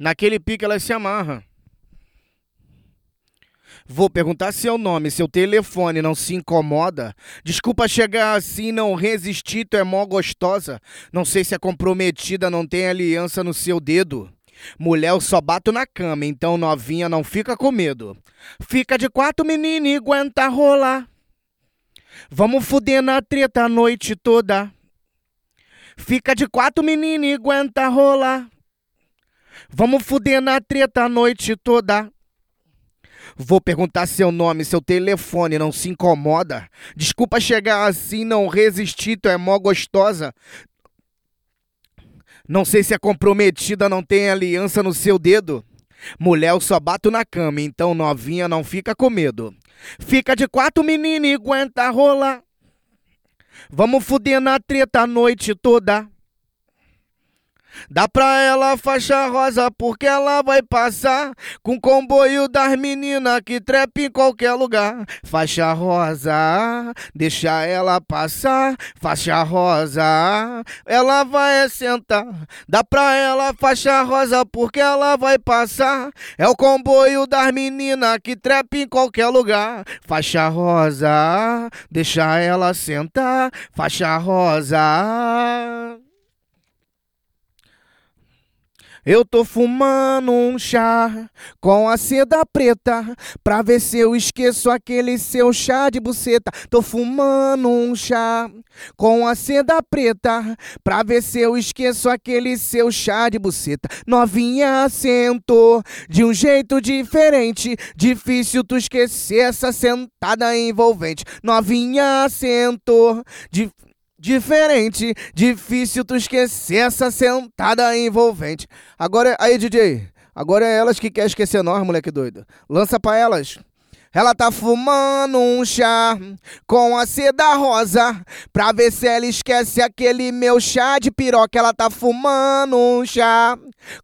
Naquele pique ela se amarra. Vou perguntar seu nome, seu telefone não se incomoda. Desculpa chegar assim, não resistir, tu é mó gostosa. Não sei se é comprometida, não tem aliança no seu dedo. Mulher, eu só bato na cama, então novinha não fica com medo. Fica de quatro, menina, e aguenta rolar. Vamos fuder na treta a noite toda. Fica de quatro, menina, e aguenta rolar. Vamos fuder na treta a noite toda. Vou perguntar seu nome, seu telefone, não se incomoda. Desculpa chegar assim, não resistir, tu é mó gostosa. Não sei se é comprometida, não tem aliança no seu dedo. Mulher, eu só bato na cama, então novinha não fica com medo. Fica de quatro, menina, e aguenta rolar. Vamos fuder na treta a noite toda. Dá pra ela faixa rosa porque ela vai passar com comboio das meninas que trepa em qualquer lugar. Faixa rosa, deixa ela passar. Faixa rosa, ela vai sentar. Dá pra ela faixa rosa porque ela vai passar. É o comboio das meninas que trepa em qualquer lugar. Faixa rosa, deixa ela sentar. Faixa rosa. Eu tô fumando um chá com a seda preta pra ver se eu esqueço aquele seu chá de buceta. Tô fumando um chá com a seda preta pra ver se eu esqueço aquele seu chá de buceta. Novinha sentou de um jeito diferente, difícil tu esquecer essa sentada envolvente. Novinha sentou de Diferente, difícil tu esquecer essa sentada envolvente. Agora, aí, DJ, agora é elas que quer esquecer nós, moleque doido. Lança pra elas. Ela tá fumando um chá com a seda rosa pra ver se ela esquece aquele meu chá de piroca. Ela tá fumando um chá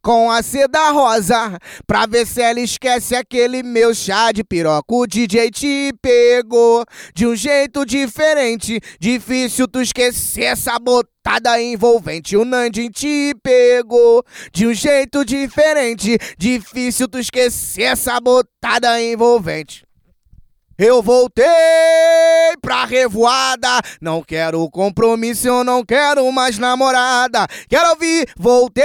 com a seda rosa pra ver se ela esquece aquele meu chá de piroca. O DJ te pegou de um jeito diferente, difícil tu esquecer essa botada envolvente. O Nandin te pegou de um jeito diferente, difícil tu esquecer essa botada envolvente. Eu voltei pra revoada. Não quero compromisso, eu não quero mais namorada. Quero ouvir, voltei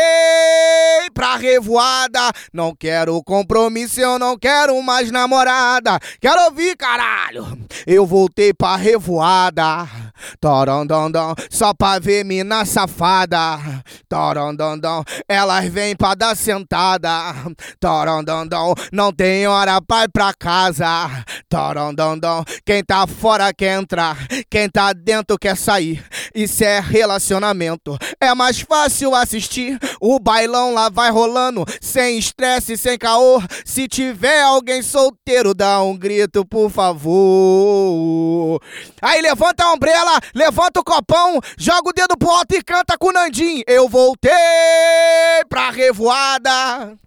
pra revoada. Não quero compromisso, eu não quero mais namorada. Quero ouvir, caralho. Eu voltei pra revoada. Torondondon, só pra ver mina safada. Torondondon, elas vêm pra dar sentada. Torondondon, não tem hora pra ir pra casa. Torondondon, quem tá fora quer entrar, quem tá dentro quer sair. Isso é relacionamento. É mais fácil assistir. O bailão lá vai rolando, sem estresse, sem caô. Se tiver alguém solteiro, dá um grito, por favor. Aí levanta a ombrela, levanta o copão, joga o dedo pro alto e canta com o Nandim. Eu voltei pra revoada.